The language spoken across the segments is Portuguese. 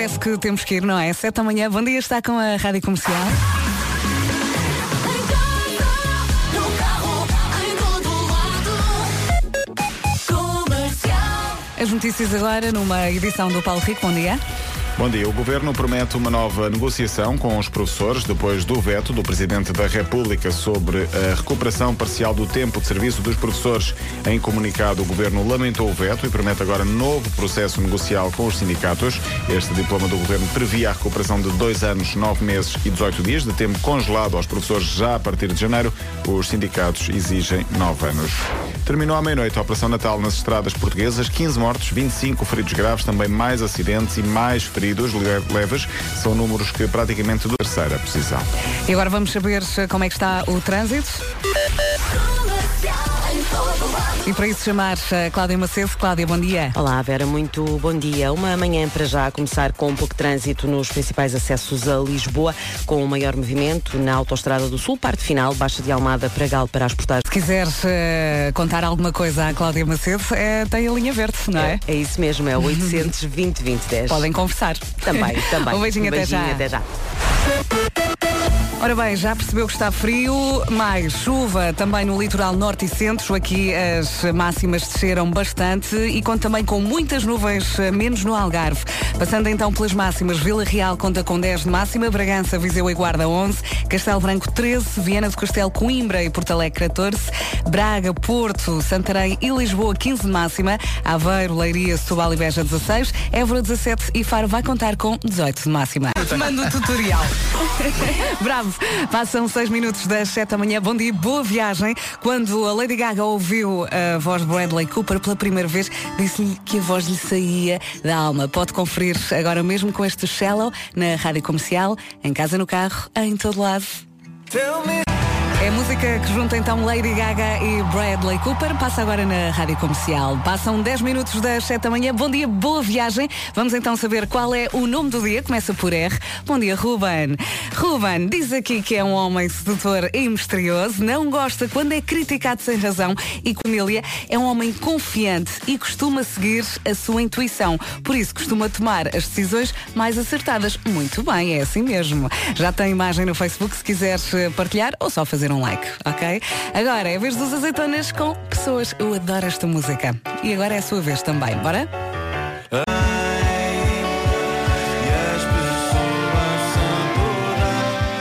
parece que temos que ir, não é? Sete da manhã, bom dia, está com a Rádio Comercial. As notícias agora numa edição do Paulo Rico, bom dia. Bom dia. O Governo promete uma nova negociação com os professores depois do veto do Presidente da República sobre a recuperação parcial do tempo de serviço dos professores. Em comunicado, o Governo lamentou o veto e promete agora novo processo negocial com os sindicatos. Este diploma do Governo previa a recuperação de dois anos, nove meses e 18 dias de tempo congelado aos professores já a partir de janeiro. Os sindicatos exigem nove anos. Terminou à meia-noite a Operação Natal nas estradas portuguesas. 15 mortos, 25 feridos graves, também mais acidentes e mais feridos leves. São números que praticamente do terceira posição. E agora vamos saber como é que está o trânsito. E para isso chamar a Cláudia Macedo. Cláudia, bom dia. Olá, Vera, muito bom dia. Uma manhã para já a começar com um pouco de trânsito nos principais acessos a Lisboa, com o maior movimento na Autostrada do Sul, parte final, Baixa de Almada, Pragal para as portagens. Se quiseres uh, contar alguma coisa à Cláudia Macedo, é, tem a linha verde, não é? É, é isso mesmo, é o 820 2010. Podem conversar. Também, também. um beijinho, um beijinho até já. Até já. Ora bem, já percebeu que está frio, mais chuva também no litoral norte e centro. Aqui as máximas desceram bastante e conta também com muitas nuvens, menos no Algarve. Passando então pelas máximas, Vila Real conta com 10 de máxima, Bragança, Viseu e Guarda 11, Castelo Branco 13, Viana do Castelo, Coimbra e Porto Alegre 14, Braga, Porto, Santarém e Lisboa 15 de máxima, Aveiro, Leiria, Setúbal e Beja 16, Évora 17 e Faro vai contar com 18 de máxima. Manda o tutorial. Bravo. Passam 6 minutos das 7 da manhã. Bom dia, boa viagem. Quando a Lady Gaga ouviu a voz de Bradley Cooper pela primeira vez, disse-lhe que a voz lhe saía da alma. Pode conferir agora mesmo com este Shallow na rádio comercial, em casa, no carro, em todo lado. É música que junta então Lady Gaga e Bradley Cooper. Passa agora na rádio comercial. Passam 10 minutos das 7 da manhã. Bom dia, boa viagem. Vamos então saber qual é o nome do dia. Começa por R. Bom dia, Ruben. Ruben diz aqui que é um homem sedutor e misterioso. Não gosta quando é criticado sem razão. E Cornélia é um homem confiante e costuma seguir a sua intuição. Por isso costuma tomar as decisões mais acertadas. Muito bem, é assim mesmo. Já tem imagem no Facebook se quiseres partilhar ou só fazer um like, ok? Agora é a vez dos azeitonas com pessoas. Eu adoro esta música. E agora é a sua vez também, bora?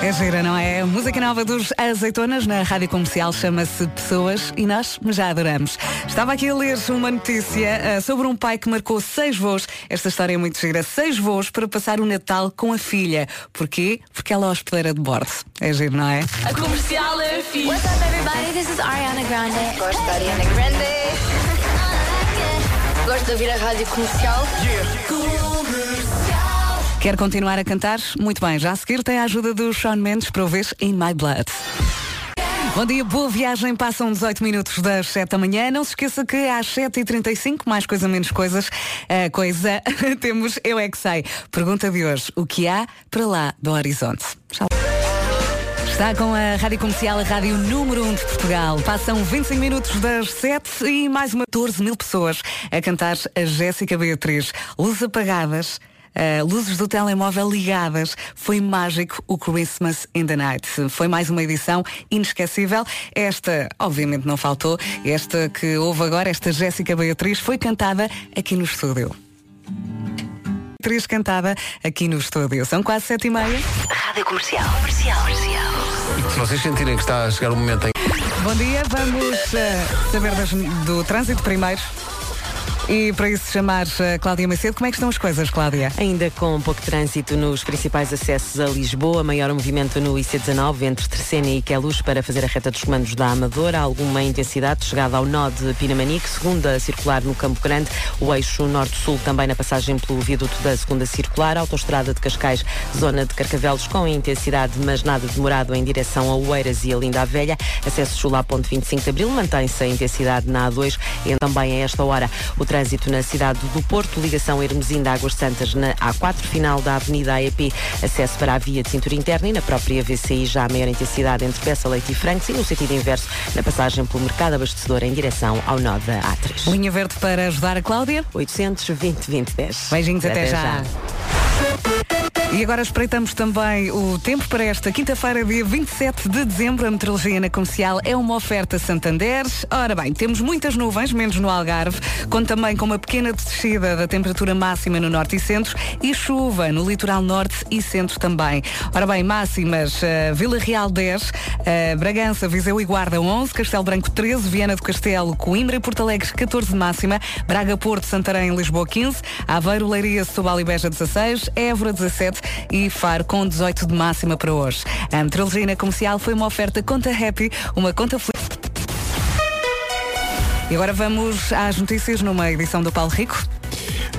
É gira, não é? A música nova dos Azeitonas na rádio comercial chama-se Pessoas e nós já adoramos. Estava aqui a ler uma notícia uh, sobre um pai que marcou seis voos. Esta história é muito gira. Seis voos para passar o Natal com a filha. Porquê? Porque ela é hospedeira de bordo. É giro, não é? A comercial é fixe. What's up, everybody? This is Ariana Grande. Gosto da Ariana Grande. Gosto de ouvir a rádio comercial. Quer continuar a cantar? Muito bem, já a seguir tem a ajuda do Shawn Mendes para ouvir In My Blood. Bom dia, boa viagem. Passam 18 minutos das 7 da manhã. Não se esqueça que às 7h35, mais coisa menos coisas, a coisa, temos Eu É Que Sei. Pergunta de hoje, o que há para lá do horizonte? Está com a Rádio Comercial, a Rádio Número 1 de Portugal. Passam 25 minutos das 7 e mais uma 14 mil pessoas a cantar a Jéssica Beatriz. Luzes apagadas. Uh, luzes do telemóvel ligadas. Foi mágico o Christmas in the Night. Foi mais uma edição inesquecível. Esta, obviamente, não faltou. Esta que houve agora, esta Jéssica Beatriz, foi cantada aqui no estúdio. Beatriz cantada aqui no estúdio. São quase sete e meia. Rádio Comercial. Comercial. Comercial. Se vocês sentirem que está a chegar o momento em Bom dia, vamos uh, saber das- do trânsito primeiro. E para isso chamar a Cláudia Macedo, como é que estão as coisas, Cláudia? Ainda com pouco trânsito nos principais acessos a Lisboa, maior movimento no IC19 entre Terceira e Queluz para fazer a reta dos comandos da Amadora, alguma intensidade chegada ao nó de Pinamanique, segunda circular no Campo Grande, o eixo norte-sul também na passagem pelo viaduto da segunda circular, autoestrada de Cascais, zona de Carcavelos com intensidade, mas nada demorado em direção a Oeiras e a Linda a Velha, acesso sul à ponte 25 de Abril, mantém-se a intensidade na A2 e também a esta hora. O trânsito na cidade do Porto, ligação Hermesinda Águas Santas na A4, final da Avenida AEP, acesso para a via de cintura interna e na própria VCI já a maior intensidade entre Peça Leite e Francos e no sentido inverso na passagem pelo mercado abastecedor em direção ao nó da A3. Linha verde para ajudar a Cláudia. 820 2010. Beijinhos, até, já. E agora espreitamos também o tempo para esta quinta-feira, dia 27 de dezembro. A meteorologia na comercial é uma oferta Santander. Ora bem, temos muitas nuvens, menos no Algarve, com também com uma pequena descida da temperatura máxima no norte e centro e chuva no litoral norte e centro também. Ora bem, máximas, uh, Vila Real 10, uh, Bragança, Viseu e Guarda 11, Castelo Branco 13, Viana do Castelo, Coimbra e Porto Alegre 14 de máxima, Braga, Porto, Santarém e Lisboa 15, Aveiro, Leiria, Setúbal e Beja 16, Évora 17 e Faro com 18 de máxima para hoje. A meteorologia na comercial foi uma oferta Conta Happy, uma conta feliz. E agora vamos às notícias numa edição do Paulo Rico.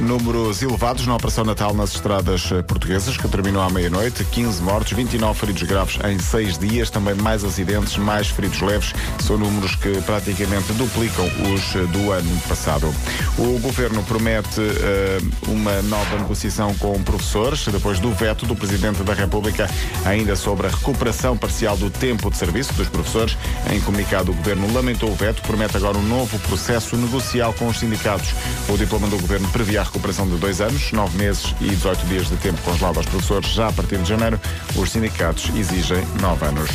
Números elevados na Operação Natal nas estradas eh, portuguesas, que terminou à meia-noite. 15 mortos, 29 feridos graves em 6 dias. Também mais acidentes, mais feridos leves. São números que praticamente duplicam os eh, do ano passado. O Governo promete uh, uma nova negociação com professores, depois do veto do Presidente da República, ainda sobre a recuperação parcial do tempo de serviço dos professores. Em comunicado, o Governo lamentou o veto, promete agora um novo processo negocial com os sindicatos. O diploma do Governo previa a recuperação de dois anos, nove meses e 18 dias de tempo congelado aos professores já a partir de janeiro. Os sindicatos exigem nove anos.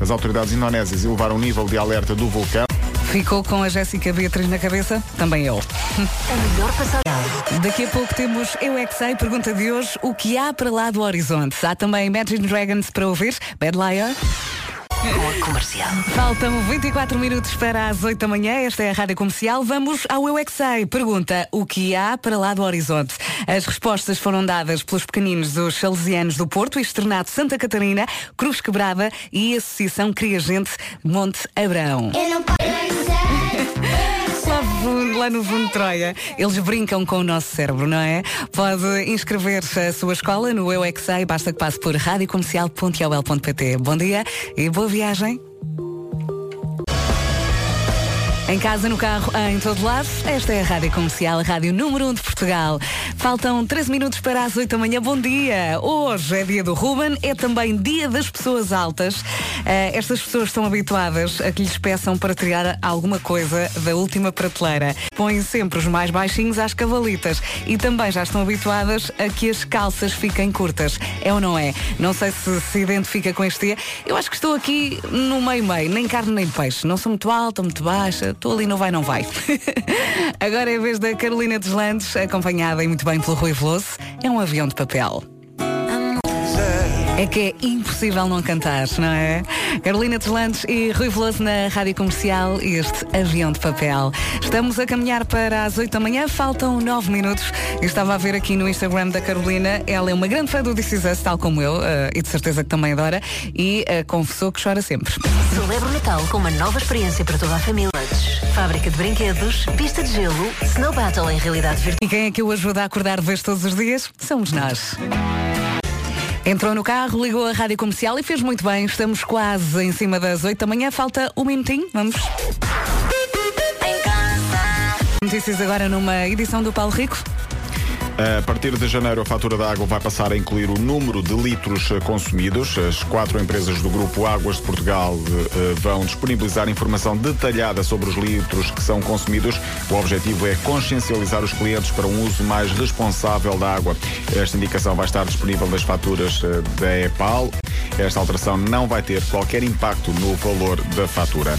As autoridades indonésias elevaram o nível de alerta do vulcão. Ficou com a Jéssica Beatriz na cabeça? Também eu. A melhor passagem. Daqui a pouco temos Eu é que sei, pergunta de hoje, o que há para lá do horizonte? Há também Imagine Dragons para ouvir, Bad Liar. Comercial. Faltam 24 minutos para as 8 da manhã, esta é a Rádio Comercial. Vamos ao Eu é. Pergunta, o que há para lá do horizonte? As respostas foram dadas pelos pequeninos dos Salesianos do Porto, Externato Santa Catarina, Cruz Quebrada e Associação Cria Gente Monte Abraão. Eu não Lá, lá no fundo de Troia, eles brincam com o nosso cérebro, não é? Pode inscrever-se a sua escola no Eu é basta que passe por radiocomercial.ol.pt. Bom dia e boa viagem. Em casa, no carro, em todo lado, esta é a Rádio Comercial, a Rádio número 1 de Portugal. Faltam 13 minutos para as 8 da manhã. Bom dia! Hoje é dia do Ruben, é também dia das pessoas altas. Eh, estas pessoas estão habituadas a que lhes peçam para tirar alguma coisa da última prateleira. Põem sempre os mais baixinhos às cavalitas e também já estão habituadas a que as calças fiquem curtas. É ou não é? Não sei se se identifica com este dia. Eu acho que estou aqui no meio-meio, nem carne nem peixe. Não sou muito alta, muito baixa. Estou ali, não vai, não vai. Agora é a vez da Carolina Deslandes, acompanhada e muito bem pelo Rui Veloso. É um avião de papel. É que é impossível não cantar, não é? Carolina Deslandes e Rui Veloso na Rádio Comercial, este avião de papel. Estamos a caminhar para as 8 da manhã, faltam 9 minutos. Eu estava a ver aqui no Instagram da Carolina, ela é uma grande fã do This Is Us, tal como eu, eh, e de certeza que também adora, e eh, confessou que chora sempre. Celebra o Natal com uma nova experiência para toda a família. Fábrica de brinquedos, pista de gelo, snow battle em realidade virtual. E quem é que o ajuda a acordar de vez todos os dias? Somos nós. Entrou no carro, ligou a rádio comercial e fez muito bem. Estamos quase em cima das 8 da manhã. Falta um minutinho. Vamos. Notícias agora numa edição do Paulo Rico. A partir de janeiro, a fatura da água vai passar a incluir o número de litros eh, consumidos. As quatro empresas do Grupo Águas de Portugal eh, vão disponibilizar informação detalhada sobre os litros que são consumidos. O objetivo é consciencializar os clientes para um uso mais responsável da água. Esta indicação vai estar disponível nas faturas eh, da EPAL. Esta alteração não vai ter qualquer impacto no valor da fatura.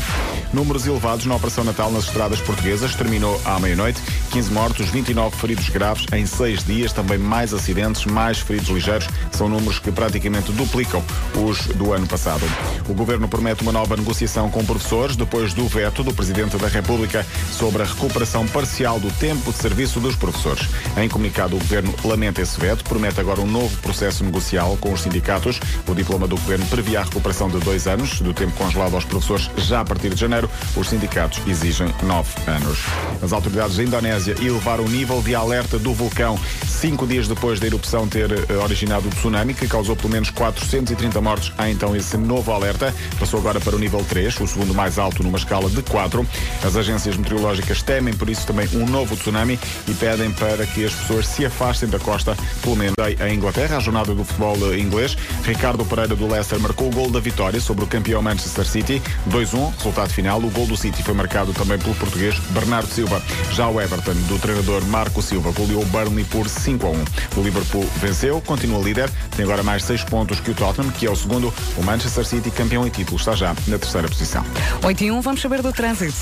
Números elevados na Operação Natal nas estradas portuguesas. Terminou à meia-noite. 15 mortos, 29 feridos graves em 6 dias. Também mais acidentes, mais feridos ligeiros. São números que praticamente duplicam os do ano passado. O Governo promete uma nova negociação com professores depois do veto do Presidente da República sobre a recuperação parcial do tempo de serviço dos professores. Em comunicado, o Governo lamenta esse veto, promete agora um novo processo negocial com os sindicatos. O diploma do Governo previa a recuperação de dois anos do tempo congelado aos professores já a partir de janeiro. Os sindicatos exigem nove anos. As autoridades da Indonésia elevaram o nível de alerta do vulcão Nacional. Cinco dias depois da erupção ter eh, originado o tsunami, que causou pelo menos 430 mortes. Há então esse novo alerta. Passou agora para o nível 3, o segundo mais alto numa escala de 4. As agências meteorológicas temem por isso também um novo tsunami e pedem para que as pessoas se afastem da costa, pelo menos em Inglaterra, a jornada do futebol eh, inglês. Ricardo Pereira do Leicester marcou o gol da vitória sobre o campeão Manchester City. 2-1, resultado final. O gol do City foi marcado também pelo português Bernardo Silva. Já o Everton, do treinador Marco Silva, goleou o Burnley por 5 a 1. O Liverpool venceu, continua líder, tem agora mais 6 pontos que o Tottenham, que é o segundo. O Manchester City, campeão em título, está já na terceira posição. 8 e 1, vamos saber do trânsito.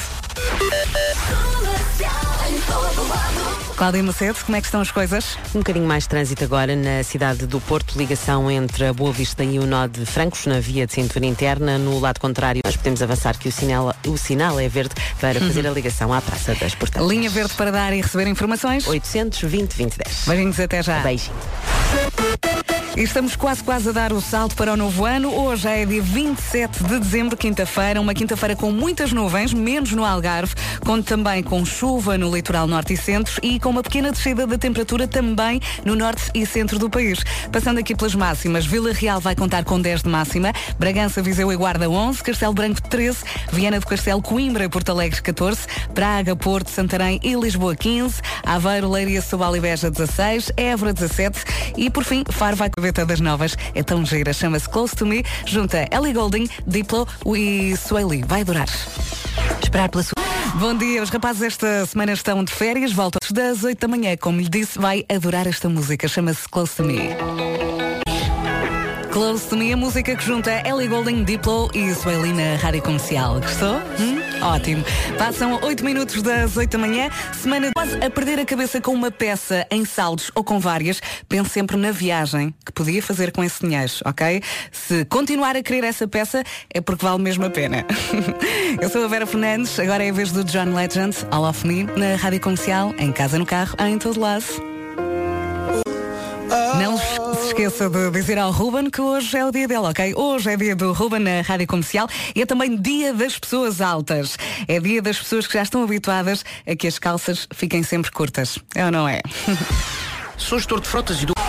Cláudia Macedo, como é que estão as coisas? Um bocadinho mais trânsito agora na cidade do Porto, ligação entre a Boa Vista e o nó de Francos, na via de cintura interna. No lado contrário, nós podemos avançar que o sinal, o sinal é verde para fazer a ligação à Praça das Portantes. Linha verde para dar e receber informações. 820 2010. Beijinhos até já. Beijinho. E estamos quase quase a dar o salto para o novo ano. Hoje é dia 27 de dezembro, quinta-feira, uma quinta-feira com muitas nuvens, menos no Algarve, conto também com chuva no litoral norte e centro e com uma pequena descida da temperatura também no norte e centro do país. Passando aqui pelas máximas, Vila Real vai contar com 10 de máxima, Bragança, Viseu e Guarda 11, Castelo Branco 13, Viana do Castelo, Coimbra e Porto Alegre 14, Praga, Porto, Santarém e Lisboa 15, Aveiro, Leiria, Sobal e Beja 16, Évora 17 e por fim Faro vai com a das novas. É tão gira, chama-se Close to Me, junta Ellie Golding, Diplo e Sueli. Vai durar. Esperar pela sua. Bom dia, os rapazes esta semana estão de férias, voltam das 8 da manhã. Como lhe disse, vai adorar esta música, chama-se Close to Me. Close to Me, a música que junta Ellie Golding, Diplo e Sueli na rádio comercial. Gostou? Hum? Ótimo. Passam 8 minutos das 8 da manhã, semana quase a perder a cabeça com uma peça em saldos ou com várias. Pense sempre na viagem que podia fazer com esse dinheiro, ok? Se continuar a querer essa peça, é porque vale mesmo a pena. Eu sou a Vera Fernandes, agora é a vez do John Legend, All of Me, na rádio comercial, em casa, no carro, em todo lado. Não esqueça de dizer ao Ruben que hoje é o dia dele, ok? Hoje é dia do Ruben na Rádio Comercial e é também dia das pessoas altas. É dia das pessoas que já estão habituadas a que as calças fiquem sempre curtas. É ou não é? Sou gestor de frotas e do.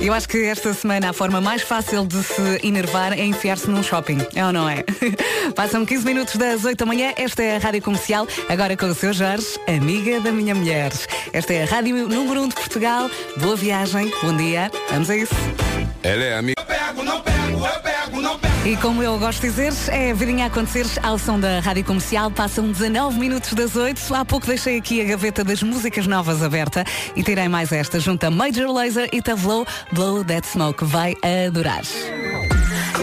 Eu acho que esta semana a forma mais fácil de se enervar é enfiar-se num shopping. É ou não é? Passam 15 minutos das 8 da manhã. Esta é a Rádio Comercial, agora com o seu Jorge, amiga da minha mulher. Esta é a Rádio número 1 de Portugal. Boa viagem, bom dia. Vamos a isso. Ela é amiga. E como eu gosto de dizer, é a vidinha a acontecer ao som da Rádio Comercial. Passam 19 minutos das 8. Há pouco deixei aqui a gaveta das músicas novas aberta e tirei mais esta. Junta Major Laser e Tavlow, Blow That Smoke. Vai adorar.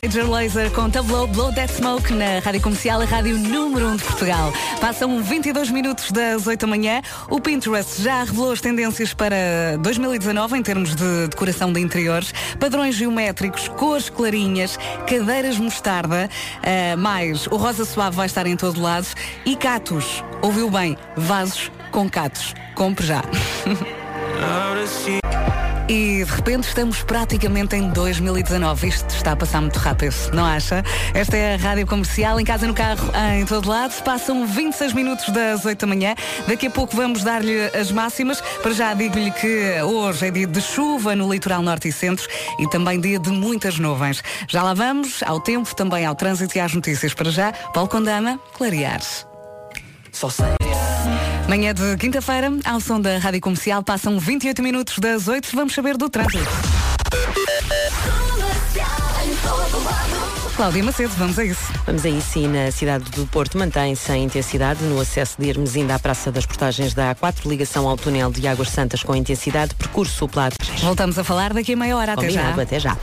Major Laser com Tableau Blow That Smoke na Rádio Comercial, a rádio número 1 de Portugal. Passam 22 minutos das 8 da manhã. O Pinterest já revelou as tendências para 2019 em termos de decoração de interiores, padrões geométricos, cores clarinhas, cadeiras mostarda, uh, mais o rosa suave vai estar em todo lado e catos. Ouviu bem? Vasos com catos. Compre já. E de repente estamos praticamente em 2019. Isto está a passar muito rápido, não acha? Esta é a Rádio Comercial, em casa, no carro, em todo lado. Passam 26 minutos das 8 da manhã. Daqui a pouco vamos dar-lhe as máximas. Para já digo-lhe que hoje é dia de chuva no litoral norte e centro e também dia de muitas nuvens. Já lá vamos, ao tempo, também ao trânsito e às notícias. Para já, Paulo Condama, clarear. Só sei. Manhã de quinta-feira, ao som da Rádio Comercial, passam 28 minutos das 8. Vamos saber do trânsito. Cláudia Macedo, vamos a isso. Vamos a isso e na cidade do Porto mantém-se a intensidade no acesso de Hermesinda à Praça das Portagens da A4, ligação ao túnel de Águas Santas com intensidade, percurso plata. Voltamos a falar daqui a meia hora. Até já. Combinado, até já.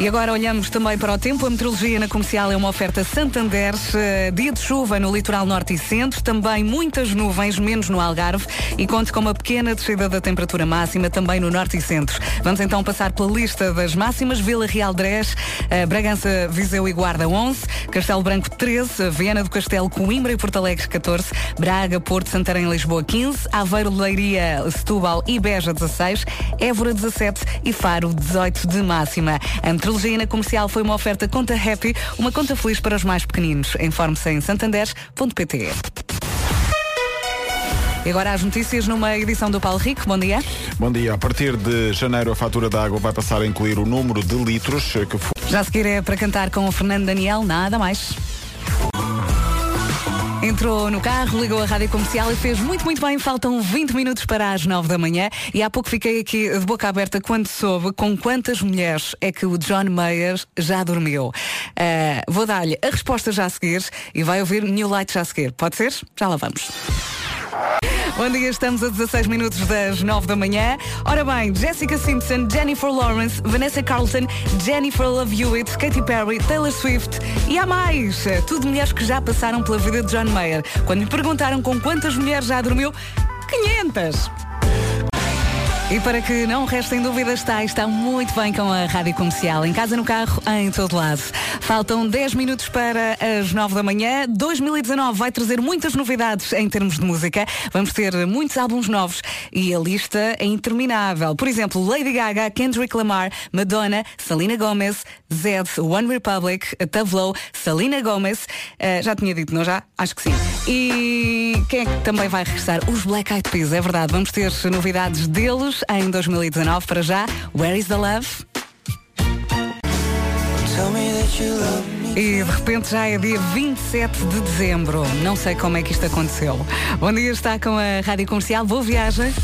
E agora olhamos também para o tempo. A meteorologia na comercial é uma oferta Santander. Uh, dia de chuva no litoral norte e centro. Também muitas nuvens, menos no Algarve. E conte com uma pequena descida da temperatura máxima também no norte e centro. Vamos então passar pela lista das máximas. Vila Real 10, uh, Bragança, Viseu e Guarda 11, Castelo Branco 13, Viana do Castelo, Coimbra e Porto Alegre 14, Braga, Porto, Santarém Lisboa 15, Aveiro, Leiria, Setúbal e Beja 16, Évora 17 e Faro 18 de máxima. A meteorologia na comercial foi uma oferta conta happy, uma conta feliz para os mais pequeninos. Informe-se em santander.pt. E agora as notícias numa edição do Paulo Rico. Bom dia. Bom dia. A partir de janeiro, a fatura da água vai passar a incluir o número de litros que for. Já a seguir é para cantar com o Fernando Daniel, nada mais. Entrou no carro, ligou a rádio comercial e fez muito, muito bem. Faltam 20 minutos para as 9 da manhã. E há pouco fiquei aqui de boca aberta quando soube com quantas mulheres é que o John Mayer já dormiu. Ah, vou dar-lhe a resposta já a seguir e vai ouvir New Light já a seguir. Pode ser? Já lá vamos. Bom dia, estamos a 16 minutos das 9 da manhã. Ora bem, Jessica Simpson, Jennifer Lawrence, Vanessa Carlton, Jennifer Love Hewitt, Katy Perry, Taylor Swift e há mais. Tudo mulheres que já passaram pela vida de John Mayer. Quando lhe perguntaram com quantas mulheres já dormiu, 500. E para que não restem dúvidas, está, está muito bem com a rádio comercial, em casa, no carro, em todo lado. Faltam 10 minutos para as 9 da manhã. 2019 vai trazer muitas novidades em termos de música. Vamos ter muitos álbuns novos e a lista é interminável. Por exemplo, Lady Gaga, Kendrick Lamar, Madonna, Selena Gomez, Zed, One Republic, Tavlo, Selena Gomez. Uh, já tinha dito, não já? Acho que sim. E quem é que também vai regressar? Os Black Eyed Peas, é verdade. Vamos ter novidades deles em 2019 para já. Where is the Love? E de repente já é dia 27 de dezembro. Não sei como é que isto aconteceu. Bom dia, está com a Rádio Comercial. Boa viagem.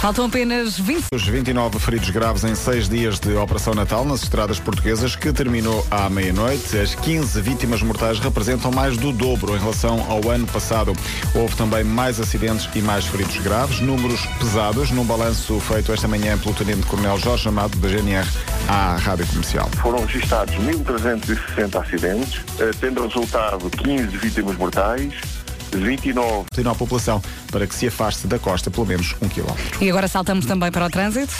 Faltam apenas 20. Os 29 feridos graves em seis dias de Operação Natal nas estradas portuguesas, que terminou à meia-noite. As 15 vítimas mortais representam mais do dobro em relação ao ano passado. Houve também mais acidentes e mais feridos graves, números pesados, num balanço feito esta manhã pelo Tenente-Coronel Jorge Amado, da GNR, à Rádio Comercial. Foram registados 1.360 acidentes, eh, tendo resultado 15 vítimas mortais, 29 Pedindo à população para que se afaste da costa pelo menos um quilómetro. E agora saltamos também para o trânsito.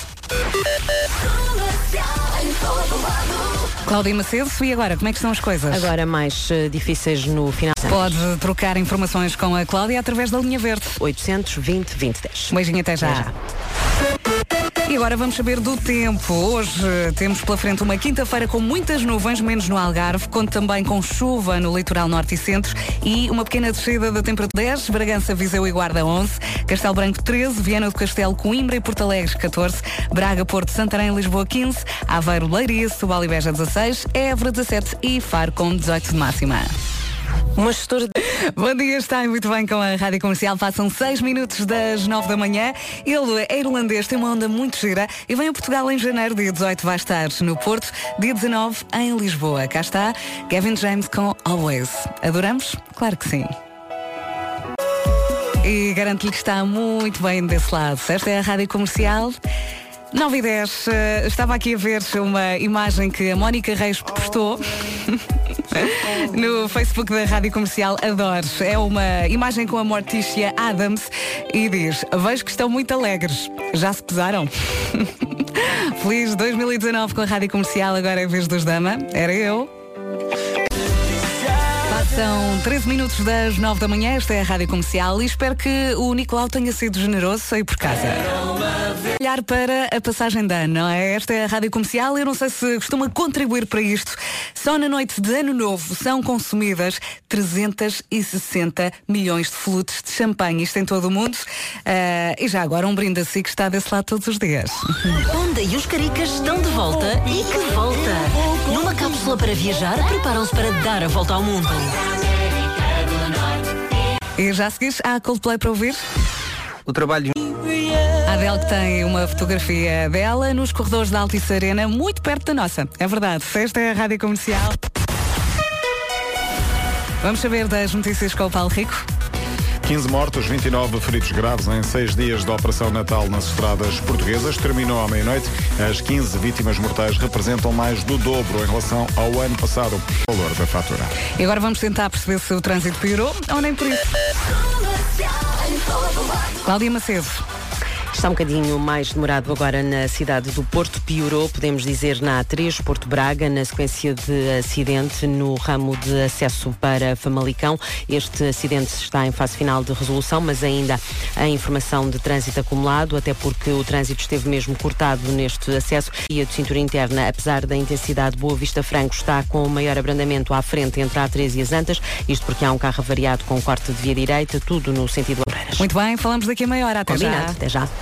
Cláudia Macedo, e agora, como é que estão as coisas? Agora mais eh, difíceis no final. Pode trocar informações com a Cláudia através da linha verde. 820 2010. Um beijinho até já. Até já. Agora vamos saber do tempo. Hoje temos pela frente uma quinta-feira com muitas nuvens, menos no Algarve, conto também com chuva no litoral norte e centro e uma pequena descida da temperatura 10, Bragança, Viseu e Guarda 11, Castelo Branco 13, Viana do Castelo, Coimbra e Porto Alegre 14, Braga, Porto, Santarém, Lisboa 15, Aveiro, Leiria, Setúbal e Beja 16, Évora 17 e Faro com 18 de máxima. Uma gestora de... Bom dia, está muito bem com a Rádio Comercial. Passam 6 minutos das 9 da manhã. Ele é irlandês, tem uma onda muito gira e vem a Portugal em janeiro. Dia 18 vai estar no Porto, dia 19 em Lisboa. Cá está Gavin James com Always. Adoramos? Claro que sim. E garanto-lhe que está muito bem desse lado. Esta é a Rádio Comercial. 9 e 10, eh, estava aqui a ver uma imagem que a Mónica Reis postou no Facebook da Rádio Comercial Adoro. É uma imagem com a Morticia Adams e diz, vejo que estão muito alegres. Já se pesaram? Feliz 2019 com a Rádio Comercial, agora é vez dos Dama. Era eu. Passam 13 minutos das 9 da manhã, esta é a Rádio Comercial e espero que o Nicolau tenha sido generoso, sair por casa. Olhar para a passagem de ano, não é? Esta é a Rádio Comercial, eu não sei se costuma contribuir para isto. Só na noite de ano novo são consumidas 360 milhões de flutes de champanhe, isto em todo o mundo. Ah, e já agora um brinde a si que está desse lado todos os dias. Onda e os caricas estão de volta e que volta! Numa cápsula para viajar, preparam-se para dar a volta ao mundo. E já a seguir, há Coldplay para ouvir? O trabalho. A Adele que tem uma fotografia dela nos corredores da Altice Arena, muito perto da nossa. É verdade. Esta é a Rádio Comercial. Vamos saber das notícias com o Paulo Rico. 15 mortos, 29 feridos graves em seis dias de Operação Natal nas estradas portuguesas. Terminou à meia-noite. As 15 vítimas mortais representam mais do dobro em relação ao ano passado. O valor da fatura. E agora vamos tentar perceber se o trânsito piorou ou nem por isso. Cláudia Macedo. Está um bocadinho mais demorado agora na cidade do Porto. Piorou, podemos dizer, na A3, Porto Braga, na sequência de acidente no ramo de acesso para Famalicão. Este acidente está em fase final de resolução, mas ainda a informação de trânsito acumulado, até porque o trânsito esteve mesmo cortado neste acesso. E a de cintura interna, apesar da intensidade Boa Vista Franco, está com o maior abrandamento à frente entre a A3 e as Antas. Isto porque há um carro avariado com corte de via direita, tudo no sentido. Muito bem, falamos daqui a meia hora. Até já. Combinado, até já.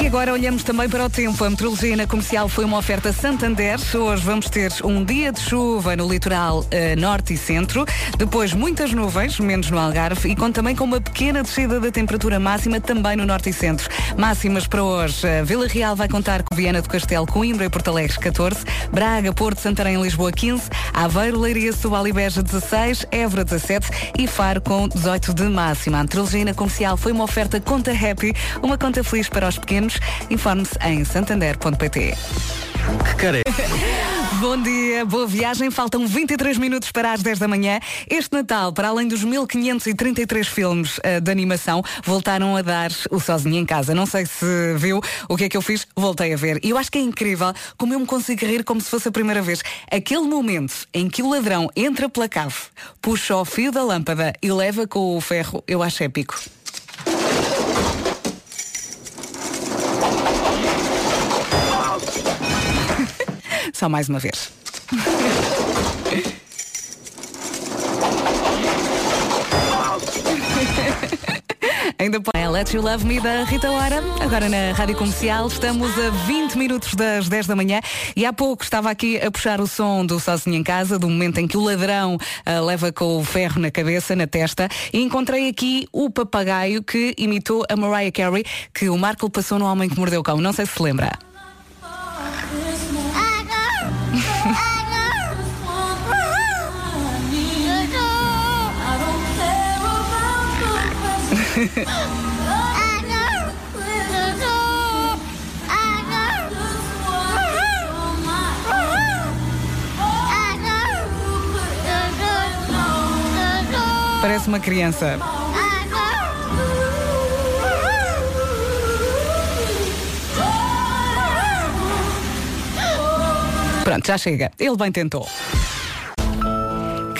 E agora olhamos também para o tempo. A meteorologia na comercial foi uma oferta Santander. Hoje vamos ter um dia de chuva no litoral eh, norte e centro. Depois muitas nuvens, menos no Algarve. E com, também com uma pequena descida da temperatura máxima também no norte e centro. Máximas para hoje. Vila Real vai contar com Viana do Castelo, Coimbra e Porto Alegre 14. Braga, Porto, Santarém e Lisboa 15. Aveiro, Leiria, Setúbal e Beja 16. Évora 17. E Faro com 18 de máxima. A meteorologia na comercial foi uma oferta Conta Happy. Uma conta feliz para os pequenos. Informe-se em santander.pt. Que cara? Bom dia, boa viagem. Faltam 23 minutos para as 10 da manhã. Este Natal, para além dos 1533 filmes eh, de animação, voltaram a dar o Sozinho em Casa. Não sei se viu o que é que eu fiz, voltei a ver. E eu acho que é incrível como eu me consigo rir como se fosse a primeira vez. Aquele momento em que o ladrão entra pela cave, puxa o fio da lâmpada e leva com o ferro, eu acho épico. Só mais uma vez. Ainda põe Let You Love Me da Rita Ora. Agora na Rádio Comercial estamos a 20 minutos das 10 da manhã e há pouco estava aqui a puxar o som do Sozinho em Casa, do momento em que o ladrão ah, leva com o ferro na cabeça, na testa, e encontrei aqui o papagaio que imitou a Mariah Carey, que o Marco passou no Homem que Mordeu o Cão. Não sei se se lembra. Parece uma criança. Pronto, já chega. Ele bem tentou.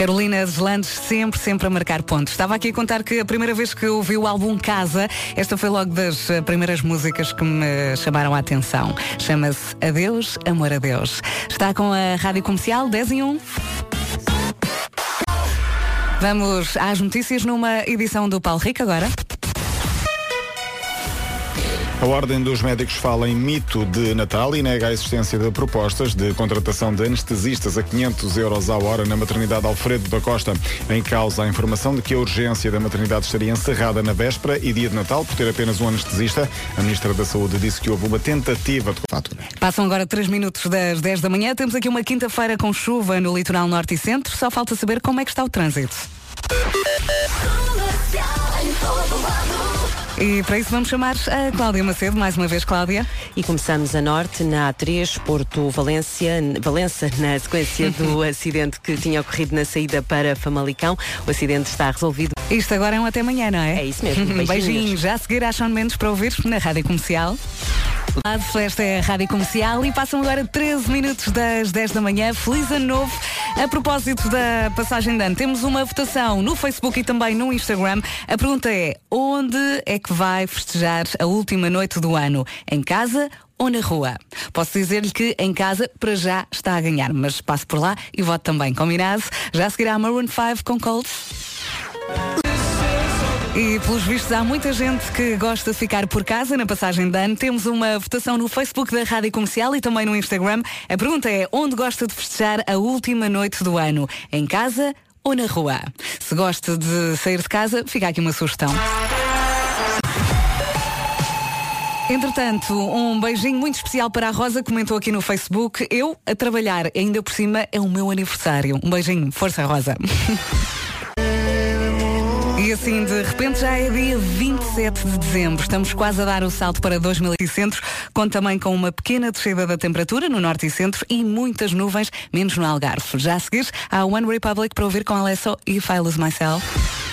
Carolina Deslandes sempre, sempre a marcar pontos. Estava aqui a contar que a primeira vez que ouvi o álbum Casa, esta foi logo das eh, primeiras músicas que me chamaram a atenção. Chama-se Adeus, Amor a Deus. Está com a Rádio Comercial 10 e 1. Vamos às notícias numa edição do Paulo Rico agora. A Ordem dos Médicos fala em mito de Natal e nega a existência de propostas de contratação de anestesistas a 500 euros à hora na maternidade Alfredo da Costa. Em causa a informação de que a urgência da maternidade estaria encerrada na véspera e dia de Natal por ter apenas um anestesista. A Ministra da Saúde disse que houve uma tentativa de fatura. Passam agora 3 minutos das 10 da manhã. Temos aqui uma quinta-feira com chuva no litoral norte e centro. Só falta saber como é que está o trânsito. E para isso vamos chamar a Cláudia Macedo, mais uma vez, Cláudia. E começamos a norte, na A3, Porto Valência, Valença, na sequência do acidente que tinha ocorrido na saída para Famalicão. O acidente está resolvido. Isto agora é um até amanhã, não é? É isso mesmo. Beijinhos. Beijinhos. Já a seguir a Sean Mendes para ouvir na Rádio Comercial. Esta é a Rádio Comercial e passam agora 13 minutos das 10 da manhã. Feliz ano novo. A propósito da passagem de ano, temos uma votação no Facebook e também no Instagram. A pergunta é: onde é que vai festejar a última noite do ano? Em casa ou na rua? Posso dizer-lhe que em casa para já está a ganhar, mas passo por lá e voto também, combinado? Já seguirá a Maroon 5 com Cold. E pelos vistos há muita gente que gosta de ficar por casa na passagem de ano. Temos uma votação no Facebook da Rádio Comercial e também no Instagram. A pergunta é onde gosta de festejar a última noite do ano? Em casa ou na rua? Se gosta de sair de casa, fica aqui uma sugestão. Entretanto, um beijinho muito especial para a Rosa, comentou aqui no Facebook. Eu a trabalhar, ainda por cima é o meu aniversário. Um beijinho, força Rosa. E assim, de repente, já é dia 27 de dezembro. Estamos quase a dar o salto para 2600, com também com uma pequena descida da temperatura no norte e centro e muitas nuvens, menos no Algarve. Já a seguir, há One Republic para ouvir com Alesso e Lose Myself.